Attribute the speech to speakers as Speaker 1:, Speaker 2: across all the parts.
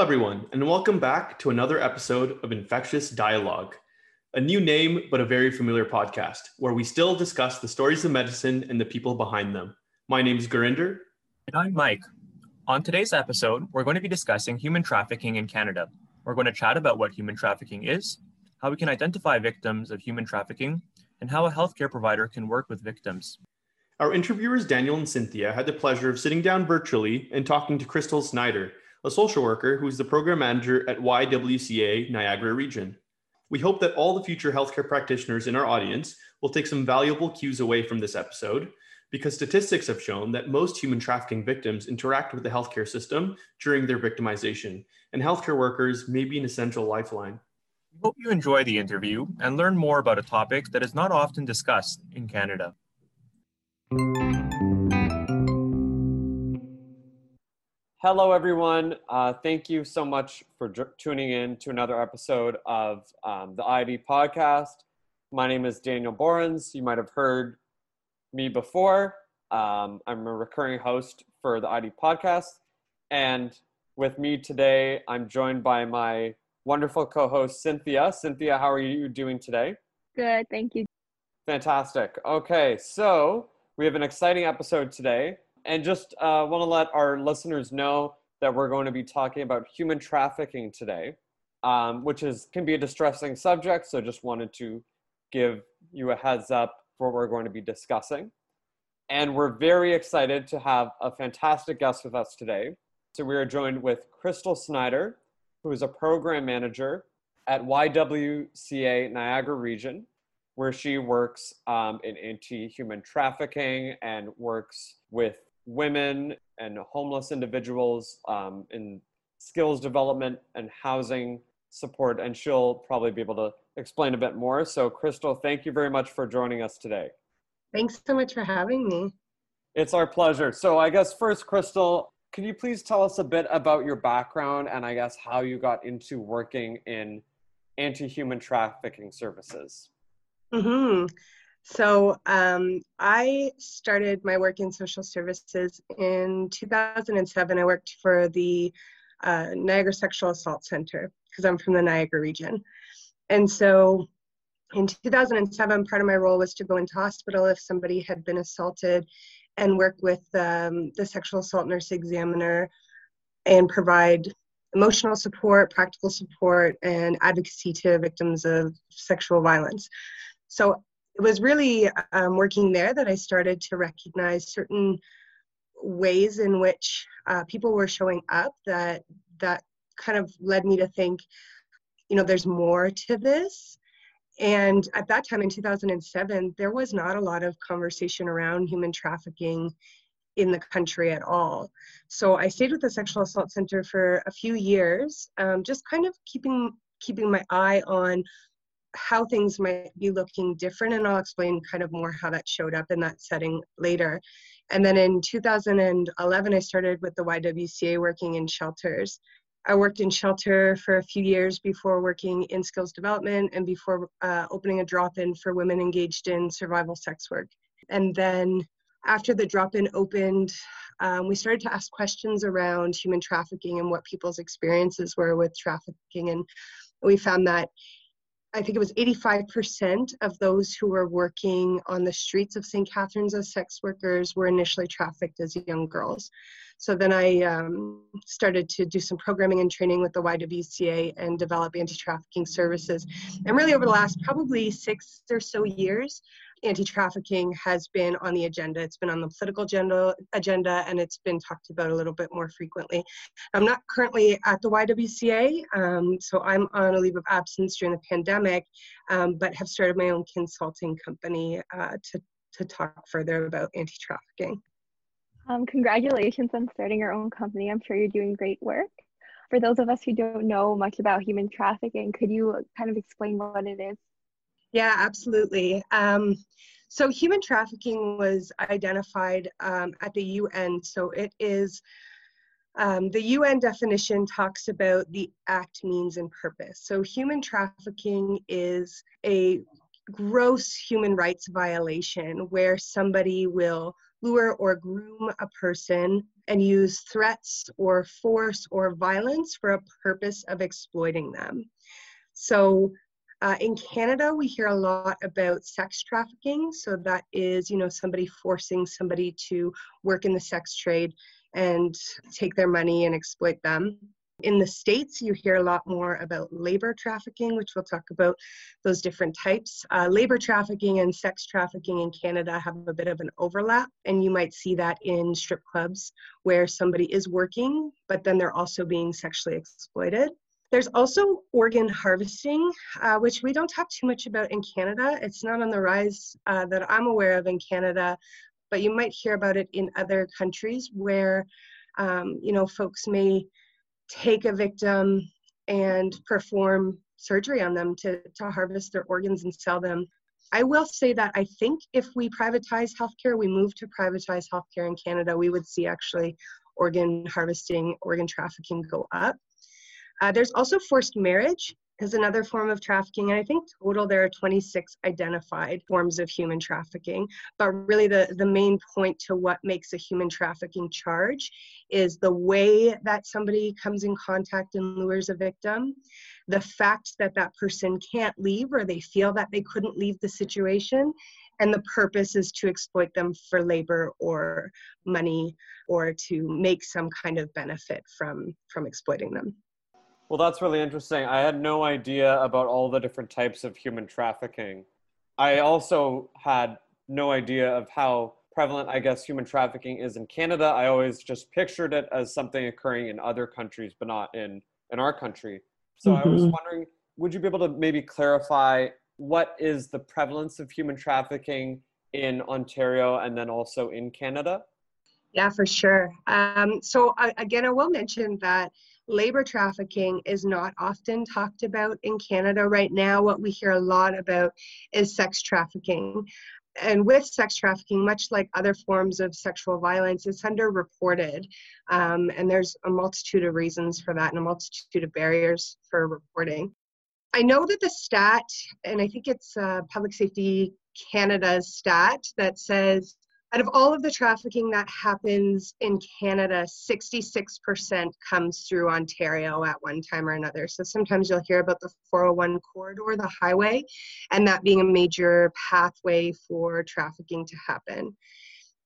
Speaker 1: Hello, everyone, and welcome back to another episode of Infectious Dialogue, a new name but a very familiar podcast where we still discuss the stories of medicine and the people behind them. My name is Gurinder.
Speaker 2: And I'm Mike. On today's episode, we're going to be discussing human trafficking in Canada. We're going to chat about what human trafficking is, how we can identify victims of human trafficking, and how a healthcare provider can work with victims.
Speaker 1: Our interviewers, Daniel and Cynthia, had the pleasure of sitting down virtually and talking to Krystal Snider, a social worker who is the program manager at YWCA Niagara Region. We hope that all the future healthcare practitioners in our audience will take some valuable cues away from this episode because statistics have shown that most human trafficking victims interact with the healthcare system during their victimization, and healthcare workers may be an essential lifeline.
Speaker 2: We hope you enjoy the interview and learn more about a topic that is not often discussed in Canada.
Speaker 3: Hello, everyone. Uh, thank you so much for j- tuning in to another episode of um, the ID podcast. My name is Daniel Borens. You might have heard me before. Um, I'm a recurring host for the ID podcast. And with me today, I'm joined by my wonderful co host, Cynthia. Cynthia, how are you doing today?
Speaker 4: Good, thank you.
Speaker 3: Fantastic. Okay, so we have an exciting episode today and just uh, want to let our listeners know that we're going to be talking about human trafficking today, um, which is can be a distressing subject. So just wanted to give you a heads up for what we're going to be discussing. And we're very excited to have a fantastic guest with us today. So we are joined with Krystal Snider, who is a program manager at YWCA Niagara Region, where she works um, in anti-human trafficking and works with women and homeless individuals um, in skills development and housing support, and she'll probably be able to explain a bit more. So, Krystal, thank you very much for joining us today.
Speaker 5: Thanks so much for having me.
Speaker 3: It's our pleasure. So, I guess first, Krystal, can you please tell us a bit about your background and I guess how you got into working in anti human trafficking services?
Speaker 5: Mm-hmm. So um, I started my work in social services in 2007. I worked for the uh, Niagara Sexual Assault Center because I'm from the Niagara region. And so in 2007, part of my role was to go into hospital if somebody had been assaulted and work with um, the sexual assault nurse examiner and provide emotional support, practical support, and advocacy to victims of sexual violence. So it was really um, working there that I started to recognize certain ways in which uh, people were showing up that that kind of led me to think, you know, there's more to this. And at that time in 2007, there was not a lot of conversation around human trafficking in the country at all. So I stayed with the Sexual Assault Center for a few years, um, just kind of keeping keeping my eye on how things might be looking different and i'll explain kind of more how that showed up in that setting later. And then in 2011 i started with the ywca working in shelters. I worked in shelter for a few years before working in skills development and before uh, opening a drop-in for women engaged in survival sex work. And then after the drop-in opened um, we started to ask questions around human trafficking and what people's experiences were with trafficking. And we found that I think it was 85% of those who were working on the streets of St. Catharines as sex workers were initially trafficked as young girls. So then I um, started to do some programming and training with the YWCA and develop anti trafficking services. And really, over the last probably six or so years, anti-trafficking has been on the agenda. It's been on the political agenda, agenda, and it's been talked about a little bit more frequently. I'm not currently at the YWCA, um, so I'm on a leave of absence during the pandemic, um, but have started my own consulting company uh, to to talk further about anti-trafficking.
Speaker 4: Um, congratulations on starting your own company. I'm sure you're doing great work. For those of us who don't know much about human trafficking, could you kind of explain what it is?
Speaker 5: Yeah, absolutely. Um, so human trafficking was identified um, at the UN. So it is, um, the UN definition talks about the act, means, and purpose. So human trafficking is a gross human rights violation where somebody will lure or groom a person and use threats or force or violence for a purpose of exploiting them. So uh, in Canada, we hear a lot about sex trafficking. So that is, you know, somebody forcing somebody to work in the sex trade and take their money and exploit them. In the States, you hear a lot more about labor trafficking, which we'll talk about those different types. Uh, labor trafficking and sex trafficking in Canada have a bit of an overlap, and you might see that in strip clubs where somebody is working, but then they're also being sexually exploited. There's also organ harvesting, uh, which we don't talk too much about in Canada. It's not on the rise uh, that I'm aware of in Canada, but you might hear about it in other countries where, um, you know, folks may take a victim and perform surgery on them to, to harvest their organs and sell them. I will say that I think if we privatize healthcare, we move to privatize healthcare in Canada, we would see actually organ harvesting, organ trafficking go up. Uh, there's also forced marriage is another form of trafficking. And I think total there are 26 identified forms of human trafficking. But really the, the main point to what makes a human trafficking charge is the way that somebody comes in contact and lures a victim, the fact that that person can't leave or they feel that they couldn't leave the situation, and the purpose is to exploit them for labor or money or to make some kind of benefit from from exploiting them
Speaker 3: well, that's really interesting. I had no idea about all the different types of human trafficking. I also had no idea of how prevalent, I guess, human trafficking is in Canada. I always just pictured it as something occurring in other countries, but not in, in our country. So mm-hmm. I was mm-hmm. wondering, would you be able to maybe clarify what is the prevalence of human trafficking in Ontario and then also in Canada?
Speaker 5: Yeah, for sure. Um, so uh, again, I will mention that labor trafficking is not often talked about in Canada right now. What we hear a lot about is sex trafficking. And with sex trafficking, much like other forms of sexual violence, it's underreported. Um, and there's a multitude of reasons for that and a multitude of barriers for reporting. I know that the stat, and I think it's uh, Public Safety Canada's stat that says out of all of the trafficking that happens in Canada, 66% comes through Ontario at one time or another. So sometimes you'll hear about the 401 corridor, the highway, and that being a major pathway for trafficking to happen.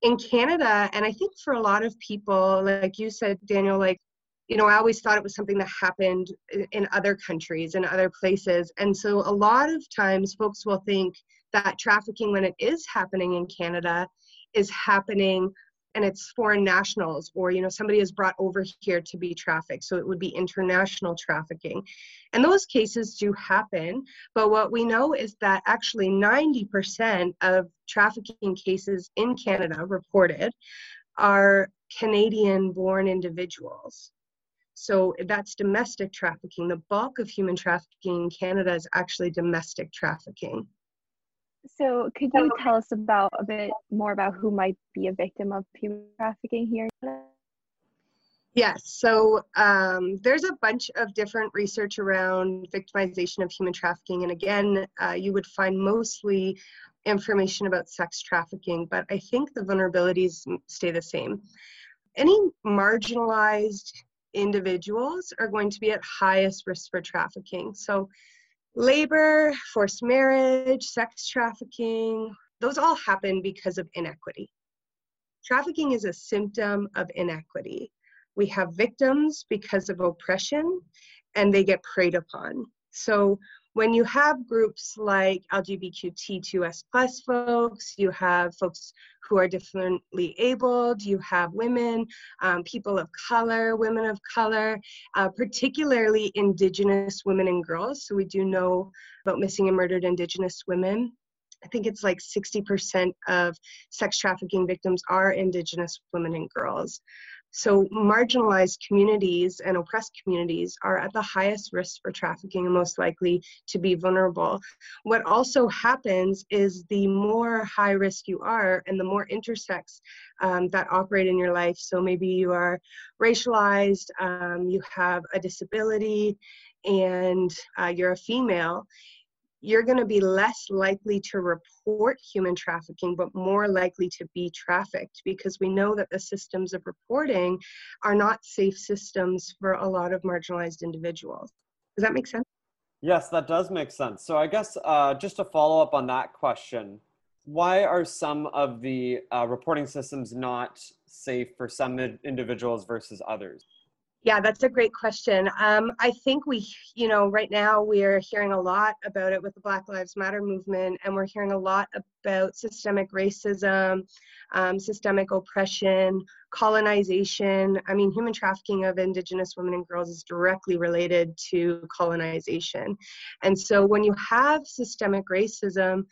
Speaker 5: In Canada, and I think for a lot of people, like you said, Daniel, like, you know, I always thought it was something that happened in other countries and other places. And so a lot of times folks will think that trafficking, when it is happening in Canada, is happening and it's foreign nationals or you know somebody is brought over here to be trafficked. So it would be international trafficking. And those cases do happen. But what we know is that actually 90% of trafficking cases in canada reported are canadian born individuals. So that's domestic trafficking. The bulk of human trafficking in canada is actually domestic trafficking
Speaker 4: so, could you tell us about a bit more about who might be a victim of human trafficking here?
Speaker 5: Yes, so um, there's a bunch of different research around victimization of human trafficking, and again, uh, you would find mostly information about sex trafficking, but I think the vulnerabilities stay the same. Any marginalized individuals are going to be at highest risk for trafficking. So labor, forced marriage, sex trafficking, those all happen because of inequity. Trafficking is a symptom of inequity. We have victims because of oppression and they get preyed upon. So when you have groups like LGBTQ2S plus folks, you have folks who are differently abled, you have women, um, people of color, women of color, uh, particularly Indigenous women and girls. So we do know about missing and murdered Indigenous women. I think it's like 60% of sex trafficking victims are Indigenous women and girls. So, marginalized communities and oppressed communities are at the highest risk for trafficking and most likely to be vulnerable. What also happens is the more high risk you are and the more intersex um, that operate in your life. So, maybe you are racialized, um, you have a disability, and uh, you're a female you're going to be less likely to report human trafficking, but more likely to be trafficked because we know that the systems of reporting are not safe systems for a lot of marginalized individuals. Does that make sense?
Speaker 3: Yes, that does make sense. So I guess uh, just to follow up on that question, why are some of the uh, reporting systems not safe for some individuals versus others?
Speaker 5: Yeah, that's a great question. Um, I think we, you know, right now we're hearing a lot about it with the Black Lives Matter movement, and we're hearing a lot about systemic racism, um, systemic oppression, colonization. I mean, human trafficking of Indigenous women and girls is directly related to colonization. And so when you have systemic racism,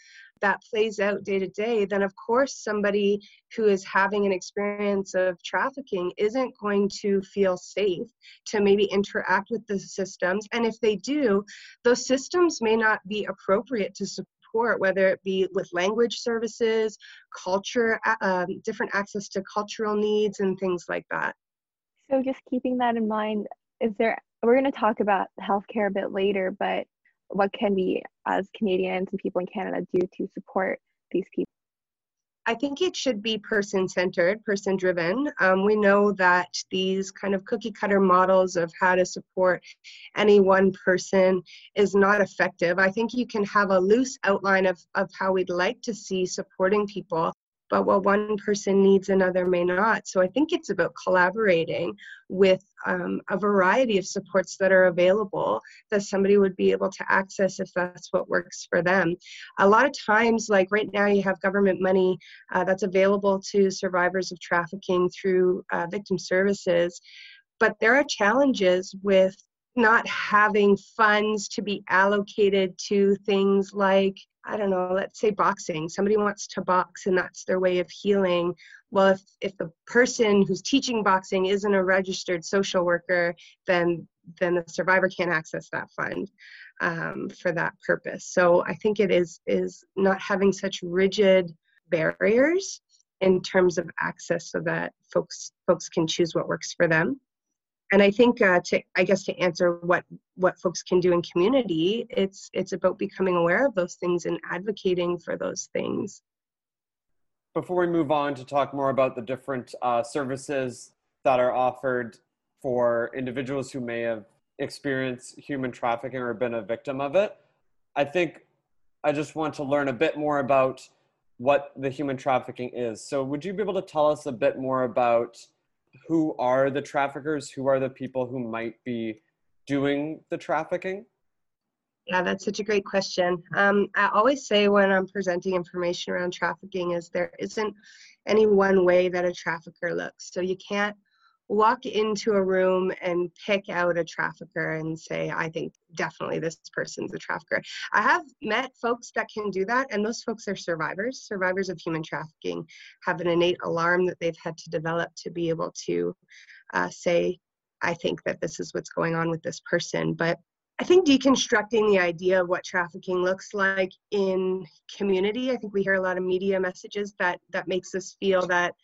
Speaker 5: that plays out day to day, then of course somebody who is having an experience of trafficking isn't going to feel safe to maybe interact with the systems. And if they do, those systems may not be appropriate to support, whether it be with language services, culture, um, different access to cultural needs, and things like that.
Speaker 4: So, just keeping that in mind, is there, we're going to talk about healthcare a bit later, but what can we as Canadians and people in Canada do to support these people?
Speaker 5: I think it should be person centered, person driven. Um, we know that these kind of cookie cutter models of how to support any one person is not effective. I think you can have a loose outline of, of how we'd like to see supporting people, but what one person needs, another may not. So I think it's about collaborating with um, a variety of supports that are available that somebody would be able to access if that's what works for them. A lot of times, like right now, you have government money uh, that's available to survivors of trafficking through uh, victim services. But there are challenges with not having funds to be allocated to things like I don't know, let's say boxing. Somebody wants to box and that's their way of healing. Well, if, if the person who's teaching boxing isn't a registered social worker, then then the survivor can't access that fund um, for that purpose. So I think it is is not having such rigid barriers in terms of access so that folks folks can choose what works for them and I think uh, to I guess to answer what what folks can do in community, it's it's about becoming aware of those things and advocating for those things.
Speaker 3: Before we move on to talk more about the different uh, services that are offered for individuals who may have experienced human trafficking or been a victim of it, I think I just want to learn a bit more about what the human trafficking is. So, would you be able to tell us a bit more about who are the traffickers? Who are the people who might be doing the trafficking?
Speaker 5: Yeah, that's such a great question. Um, I always say when I'm presenting information around trafficking is there isn't any one way that a trafficker looks. So you can't walk into a room and pick out a trafficker and say, I think definitely this person's a trafficker. I have met folks that can do that, and those folks are survivors. Survivors of human trafficking have an innate alarm that they've had to develop to be able to uh, say, I think that this is what's going on with this person. But I think deconstructing the idea of what trafficking looks like in community, I think we hear a lot of media messages that that makes us feel that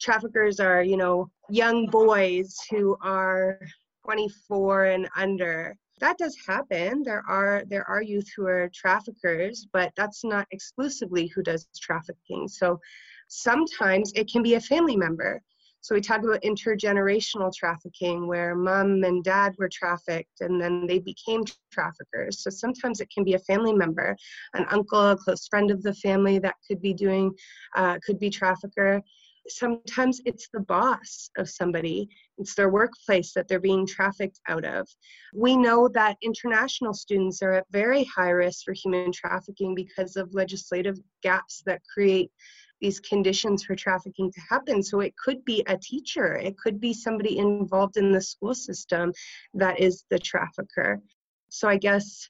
Speaker 5: traffickers are, you know, young boys who are 24 and under. That does happen. There are there are youth who are traffickers, but that's not exclusively who does trafficking. So sometimes it can be a family member. So we talk about intergenerational trafficking where mom and dad were trafficked and then they became traffickers. So sometimes it can be a family member, an uncle, a close friend of the family that could be doing, uh, could be trafficker sometimes it's the boss of somebody, it's their workplace that they're being trafficked out of. We know that international students are at very high risk for human trafficking because of legislative gaps that create these conditions for trafficking to happen. So it could be a teacher, it could be somebody involved in the school system that is the trafficker. So I guess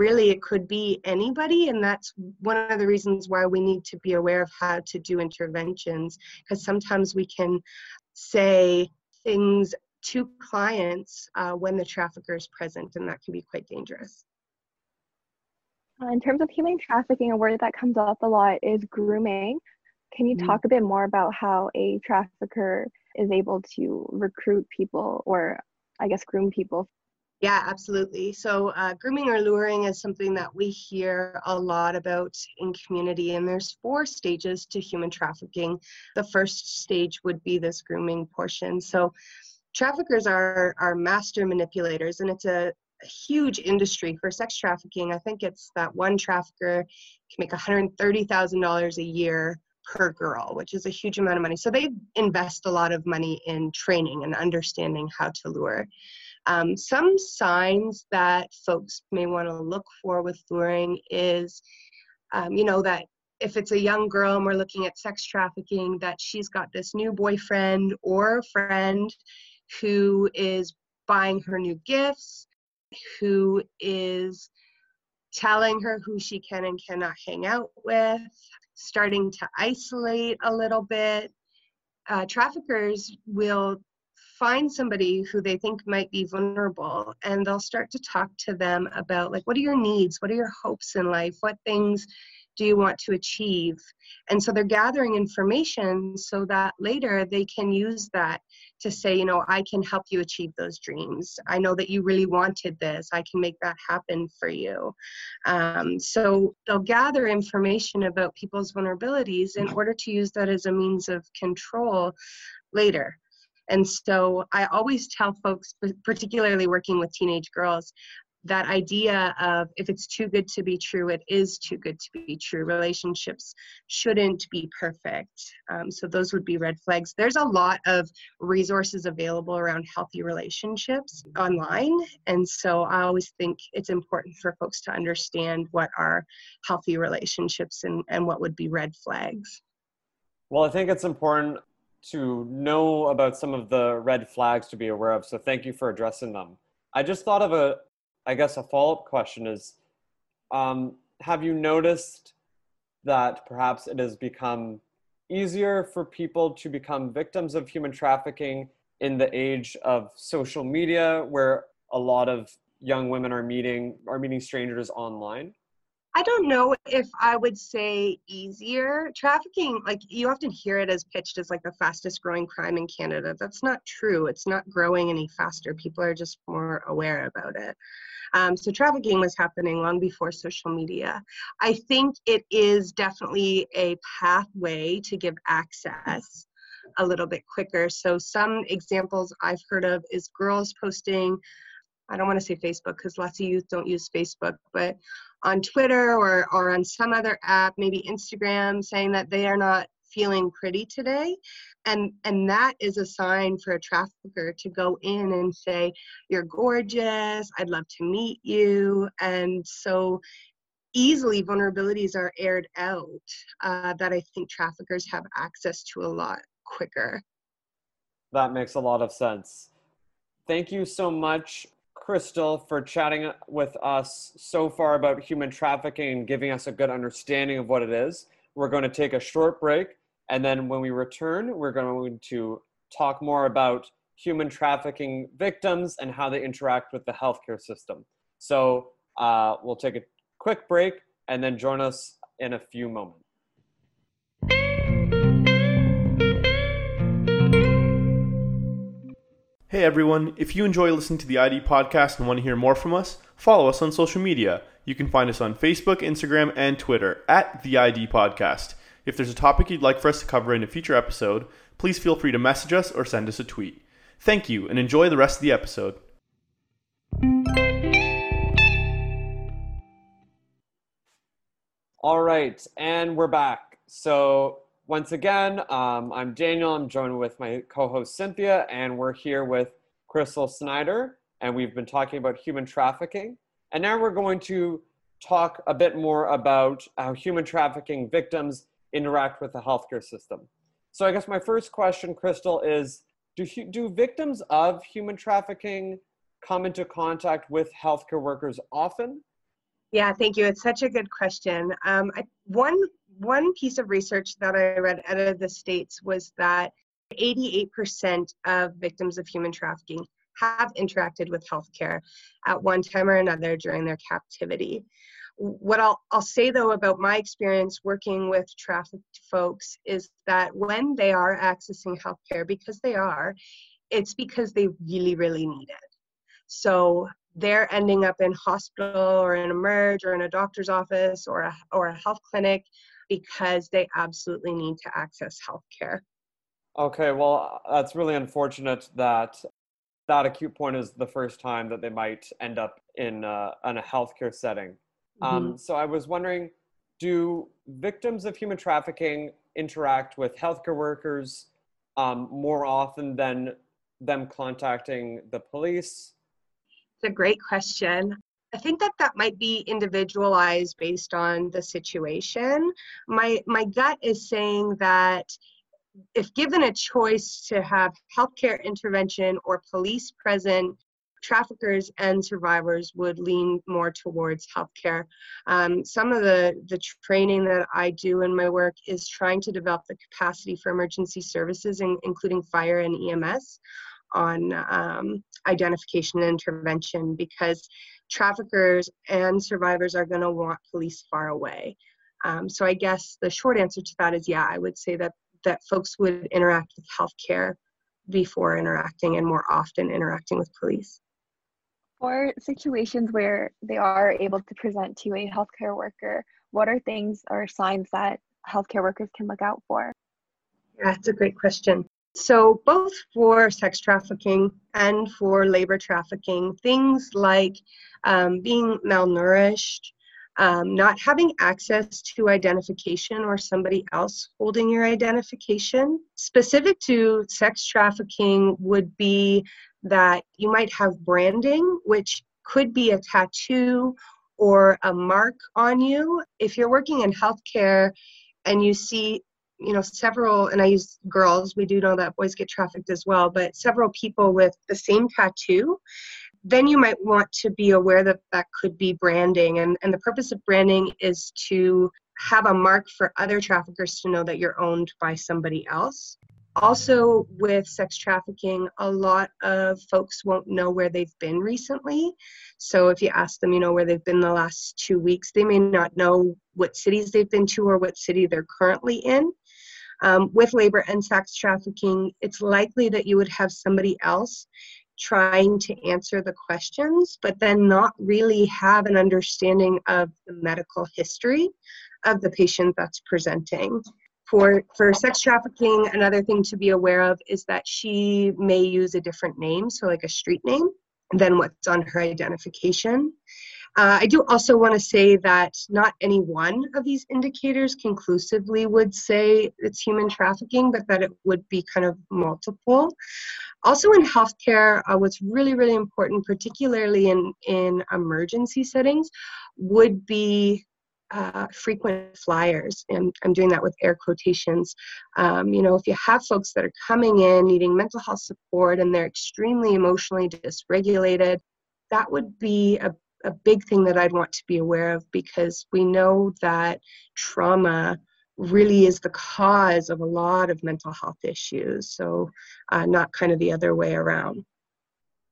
Speaker 5: really it could be anybody and that's one of the reasons why we need to be aware of how to do interventions because sometimes we can say things to clients uh, when the trafficker is present and that can be quite dangerous
Speaker 4: uh, in terms of human trafficking a word that comes up a lot is grooming can you mm-hmm. talk a bit more about how a trafficker is able to recruit people or i guess groom people
Speaker 5: Yeah, absolutely. So, uh, grooming or luring is something that we hear a lot about in community, and there's four stages to human trafficking. The first stage would be this grooming portion. So, traffickers are are master manipulators, and it's a, a huge industry for sex trafficking. I think it's that one trafficker can make $130,000 a year per girl, which is a huge amount of money. So they invest a lot of money in training and understanding how to lure. Um, some signs that folks may want to look for with luring is, um, you know, that if it's a young girl and we're looking at sex trafficking, that she's got this new boyfriend or friend who is buying her new gifts, who is telling her who she can and cannot hang out with, starting to isolate a little bit. Uh, traffickers will find somebody who they think might be vulnerable and they'll start to talk to them about like what are your needs? What are your hopes in life? What things do you want to achieve? And so they're gathering information so that later they can use that to say you know i can help you achieve those dreams. I know that you really wanted this. I can make that happen for you. Um, so they'll gather information about people's vulnerabilities in order to use that as a means of control later and so I always tell folks, particularly working with teenage girls, that idea of if it's too good to be true, it is too good to be true. Relationships shouldn't be perfect. Um, so those would be red flags. There's a lot of resources available around healthy relationships online. And so I always think it's important for folks to understand what are healthy relationships and, and what would be red flags.
Speaker 3: Well, I think it's important to know about some of the red flags to be aware of. So thank you for addressing them. I just thought of a, I guess a follow-up question is, um, have you noticed that perhaps it has become easier for people to become victims of human trafficking in the age of social media, where a lot of young women are meeting are meeting strangers online?
Speaker 5: I don't know if I would say easier. Trafficking, like you often hear it as pitched as like the fastest growing crime in Canada. That's not true. It's not growing any faster. People are just more aware about it. Um, so trafficking was happening long before social media. I think it is definitely a pathway to give access a little bit quicker. So some examples I've heard of is girls posting I don't want to say Facebook because lots of youth don't use Facebook, but on Twitter or, or on some other app, maybe Instagram, saying that they are not feeling pretty today. And and that is a sign for a trafficker to go in and say you're gorgeous. I'd love to meet you. And so easily vulnerabilities are aired out uh, that i think traffickers have access to a lot quicker.
Speaker 3: That makes a lot of sense. Thank you so much Krystal, for chatting with us so far about human trafficking and giving us a good understanding of what it is. We're going to take a short break, and then when we return, we're going to talk more about human trafficking victims and how they interact with the healthcare system. So uh, we'll take a quick break and then join us in a few moments.
Speaker 1: Hey everyone, if you enjoy listening to the ID podcast and want to hear more from us, follow us on social media. You can find us on Facebook, Instagram, and Twitter at the ID podcast. If there's a topic you'd like for us to cover in a future episode, please feel free to message us or send us a tweet. Thank you and enjoy the rest of the episode.
Speaker 3: All right, and we're back. So once again, um, I'm Daniel. I'm joined with my co host Cynthia, and we're here with Krystal Snider, and we've been talking about human trafficking. And now we're going to talk a bit more about how human trafficking victims interact with the healthcare system. So, I guess my first question, Krystal, is do, do victims of human trafficking come into contact with healthcare workers often?
Speaker 5: Yeah, thank you. It's such a good question. Um, I, one one piece of research that I read out of the States was that 88% of victims of human trafficking have interacted with healthcare at one time or another during their captivity. What I'll, I'll say though about my experience working with trafficked folks is that when they are accessing healthcare, because they are, it's because they really, really need it. So they're ending up in hospital or in a merge or in a doctor's office or a, or a health clinic because they absolutely need to access health care.
Speaker 3: Okay, well, that's really unfortunate that that acute point is the first time that they might end up in, uh, in a healthcare setting. Um, mm-hmm. Um, so I was wondering do victims of human trafficking interact with healthcare workers um, more often than them contacting the police?
Speaker 5: It's a great question. I think that that might be individualized based on the situation. My my gut is saying that if given a choice to have healthcare intervention or police present, traffickers and survivors would lean more towards healthcare. Um, some of the, the training that I do in my work is trying to develop the capacity for emergency services, in, including fire and EMS, on um, identification and intervention because traffickers and survivors are going to want police far away. Um, so I guess the short answer to that is yeah, I would say that that folks would interact with healthcare before interacting and more often interacting with police.
Speaker 4: For situations where they are able to present to a healthcare worker, what are things or signs that healthcare workers can look out for?
Speaker 5: Yeah, that's a great question. So, both for sex trafficking and for labor trafficking, things like um, being malnourished, um, not having access to identification or somebody else holding your identification. Specific to sex trafficking would be that you might have branding, which could be a tattoo or a mark on you. If you're working in healthcare and you see you know several and i use girls we do know that boys get trafficked as well but several people with the same tattoo then you might want to be aware that that could be branding. And, and the purpose of branding is to have a mark for other traffickers to know that you're owned by somebody else. Also, with sex trafficking, a lot of folks won't know where they've been recently. So, if you ask them, you know, where they've been the last two weeks, they may not know what cities they've been to or what city they're currently in. Um, with labor and sex trafficking, it's likely that you would have somebody else trying to answer the questions, but then not really have an understanding of the medical history of the patient that's presenting. For, for sex trafficking, another thing to be aware of is that she may use a different name, so like a street name, than what's on her identification. Uh, I do also want to say that not any one of these indicators conclusively would say it's human trafficking, but that it would be kind of multiple. Also in healthcare, uh, what's really, really important, particularly in, in emergency settings, would be uh, frequent flyers, and I'm doing that with air quotations. Um, you know, if you have folks that are coming in needing mental health support and they're extremely emotionally dysregulated, that would be a a big thing that I'd want to be aware of because we know that trauma really is the cause of a lot of mental health issues. So, uh, not kind of the other way around.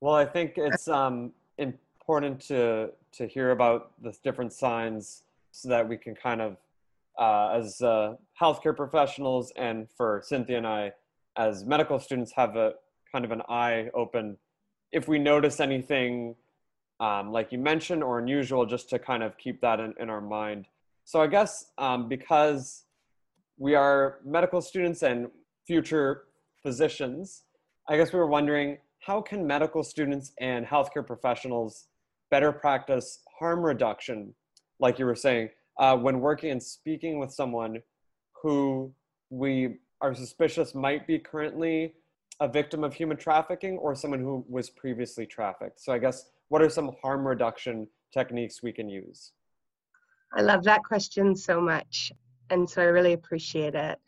Speaker 3: Well, I think it's um, important to to hear about the different signs so that we can kind of, uh, as uh, healthcare professionals, and for Cynthia and I, as medical students, have a kind of an eye open. If we notice anything um, like you mentioned, or unusual, just to kind of keep that in, in our mind. So I guess um, because we are medical students and future physicians, I guess we were wondering how can medical students and healthcare professionals better practice harm reduction, like you were saying, uh, when working and speaking with someone who we are suspicious might be currently a victim of human trafficking or someone who was previously trafficked. So I guess what are some harm reduction techniques we can use?
Speaker 5: I love that question so much. And so I really appreciate it.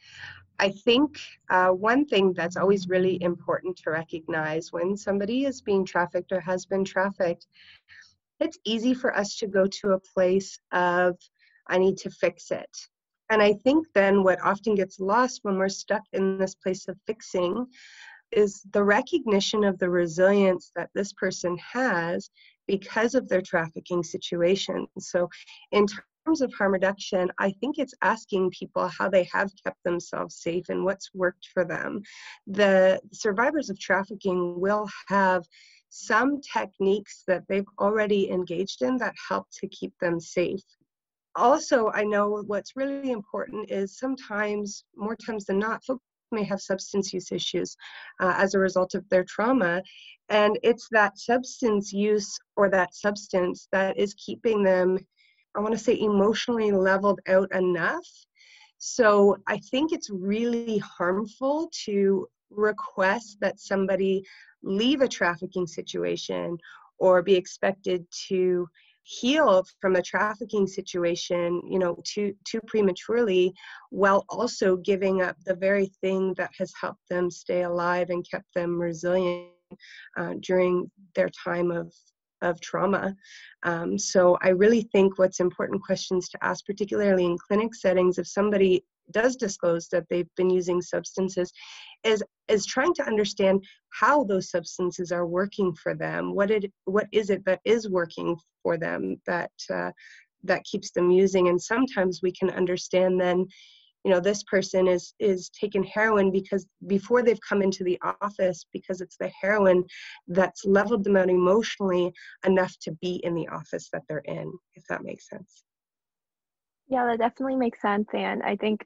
Speaker 5: I think uh, one thing that's always really important to recognize when somebody is being trafficked or has been trafficked, it's easy for us to go to a place of, I need to fix it. And I think then what often gets lost when we're stuck in this place of fixing is the recognition of the resilience that this person has because of their trafficking situation. So, in terms of harm reduction, I think it's asking people how they have kept themselves safe and what's worked for them. The survivors of trafficking will have some techniques that they've already engaged in that help to keep them safe. Also, I know what's really important is sometimes, more times than not, folks may have substance use issues uh, as a result of their trauma. And it's that substance use or that substance that is keeping them, I want to say, emotionally leveled out enough. So I think it's really harmful to request that somebody leave a trafficking situation or be expected to heal from a trafficking situation you know too too prematurely while also giving up the very thing that has helped them stay alive and kept them resilient uh, during their time of of trauma. Um, so I really think what's important questions to ask, particularly in clinic settings, if somebody does disclose that they've been using substances, is is trying to understand how those substances are working for them. What it what is it that is working for them that uh, that keeps them using? And sometimes we can understand then you know this person is is taking heroin because before they've come into the office because it's the heroin that's leveled them out emotionally enough to be in the office that they're in if that makes sense
Speaker 4: yeah that definitely makes sense and i think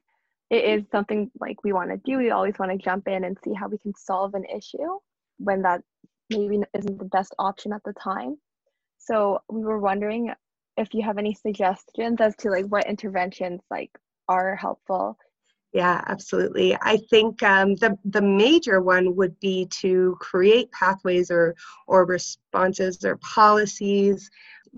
Speaker 4: it is something like we want to do we always want to jump in and see how we can solve an issue when that maybe isn't the best option at the time so we were wondering if you have any suggestions as to like what interventions like are helpful?
Speaker 5: Yeah, absolutely. I think um, the the major one would be to create pathways or or responses or policies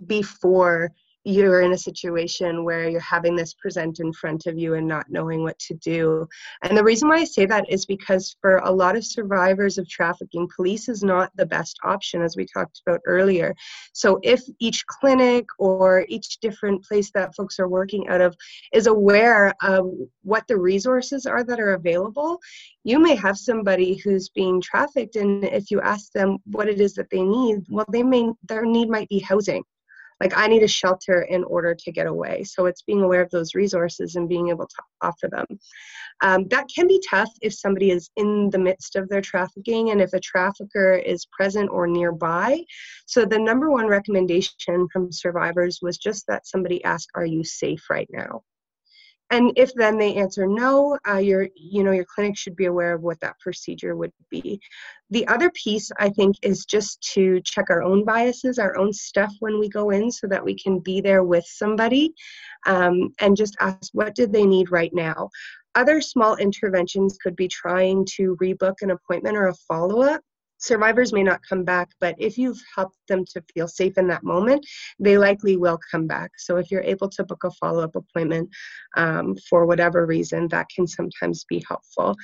Speaker 5: before you're in a situation where you're having this present in front of you and not knowing what to do. And the reason why I say that is because for a lot of survivors of trafficking, police is not the best option, as we talked about earlier. So if each clinic or each different place that folks are working out of is aware of what the resources are that are available, you may have somebody who's being trafficked and if you ask them what it is that they need well they may their need might be housing like i need a shelter in order to get away. So it's being aware of those resources and being able to offer them. Um, that can be tough if somebody is in the midst of their trafficking and if a trafficker is present or nearby. So the number one recommendation from survivors was just that somebody ask are you safe right now and if then they answer no uh, your you know your clinic should be aware of what that procedure would be. The other piece i think is just to check our own biases our own stuff when we go in so that we can be there with somebody um, and just ask what did they need right now. Other small interventions could be trying to rebook an appointment or a follow-up survivors may not come back, but if you've helped them to feel safe in that moment, they likely will come back. So if you're able to book a follow up appointment um, for whatever reason, that can sometimes be helpful.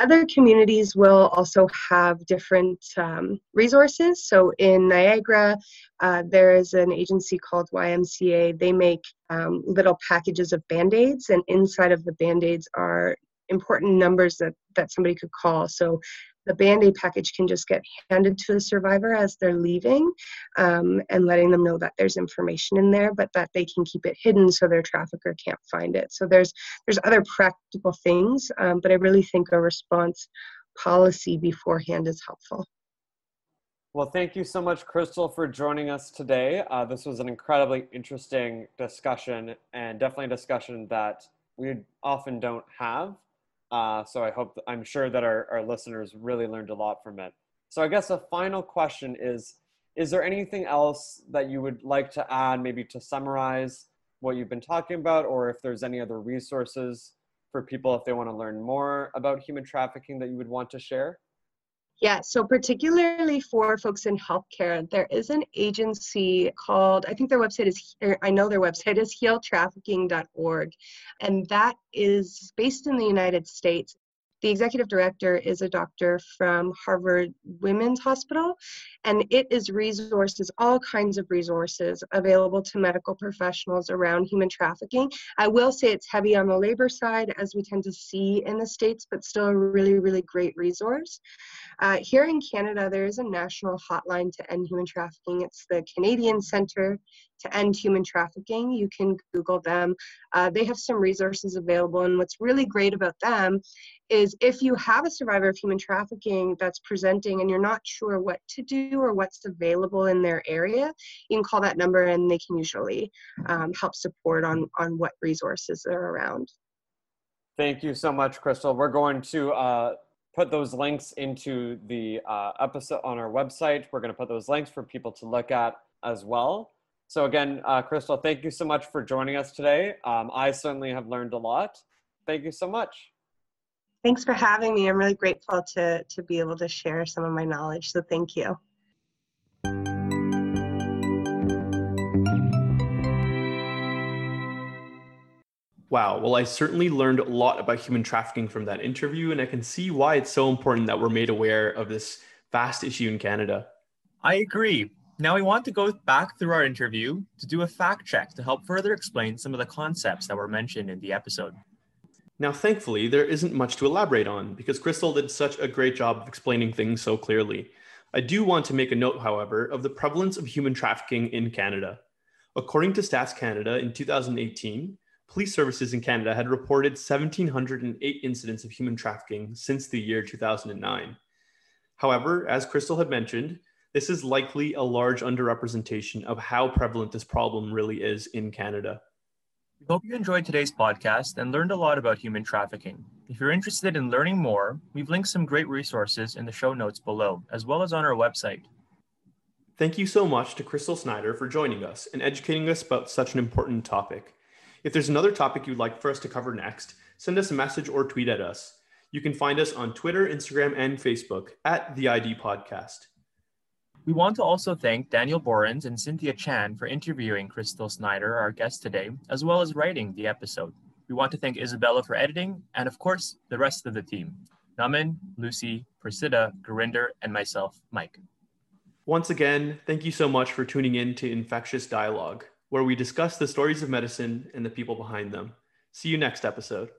Speaker 5: Other communities will also have different um, resources. So in Niagara, uh, there is an agency called YMCA. They make um, little packages of band aids, and inside of the band aids are important numbers that, that somebody could call. So the band-aid package can just get handed to the survivor as they're leaving um, and letting them know that there's information in there but that they can keep it hidden so their trafficker can't find it so there's there's other practical things um, but i really think a response policy beforehand is helpful
Speaker 3: well, thank you so much, Krystal, for joining us today. Uh, this was an incredibly interesting discussion and definitely a discussion that we often don't have. Uh, so I hope, I'm sure that our, our listeners really learned a lot from it. So I guess a final question is, is there anything else that you would like to add, maybe to summarize what you've been talking about, or if there's any other resources for people if they want to learn more about human trafficking that you would want to share?
Speaker 5: Yeah, so particularly for folks in healthcare, there is an agency called, I think their website is, er, I know their website is healtrafficking.org, and that is based in the United States. The executive director is a doctor from Harvard Women's Hospital, and it is resources, all kinds of resources available to medical professionals around human trafficking. I will say it's heavy on the labor side, as we tend to see in the States, but still a really, really great resource. Uh, here in Canada, there is a national hotline to end human trafficking. It's the Canadian Centre to end human trafficking. You can Google them. Uh, they have some resources available. And what's really great about them is if you have a survivor of human trafficking that's presenting and you're not sure what to do or what's available in their area, you can call that number and they can usually um, help support on, on what resources are around.
Speaker 3: Thank you so much, Krystal. We're going to uh, put those links into the uh, episode on our website. We're going to put those links for people to look at as well. So again, uh, Krystal, thank you so much for joining us today. Um, I certainly have learned a lot. Thank you so much.
Speaker 5: Thanks for having me. I'm really grateful to, to be able to share some of my knowledge. So thank you.
Speaker 1: Wow. Well, I certainly learned a lot about human trafficking from that interview, and I can see why it's so important that we're made aware of this vast issue in Canada.
Speaker 2: I agree. Now we want to go back through our interview to do a fact check to help further explain some of the concepts that were mentioned in the episode.
Speaker 1: Now, thankfully, there isn't much to elaborate on because Krystal did such a great job of explaining things so clearly. I do want to make a note, however, of the prevalence of human trafficking in Canada. According to Stats Canada in 2018, police services in Canada had reported 1,708 incidents of human trafficking since the year 2009. However, as Krystal had mentioned, this is likely a large underrepresentation of how prevalent this problem really is in Canada.
Speaker 2: We hope you enjoyed today's podcast and learned a lot about human trafficking. If you're interested in learning more, we've linked some great resources in the show notes below, as well as on our website.
Speaker 1: Thank you so much to Krystal Snider for joining us and educating us about such an important topic. If there's another topic you'd like for us to cover next, send us a message or tweet at us. You can find us on Twitter, Instagram, and Facebook at the ID Podcast.
Speaker 2: We want to also thank Daniel Borens and Cynthia Chan for interviewing Krystal Snider, our guest today, as well as writing the episode. We want to thank Isabella for editing, and of course, the rest of the team Naman, Lucy, Priscilla, Gurinder, and myself, Mike.
Speaker 1: Once again, thank you so much for tuning in to Infectious Dialogue where we discuss the stories of medicine and the people behind them. See you next episode.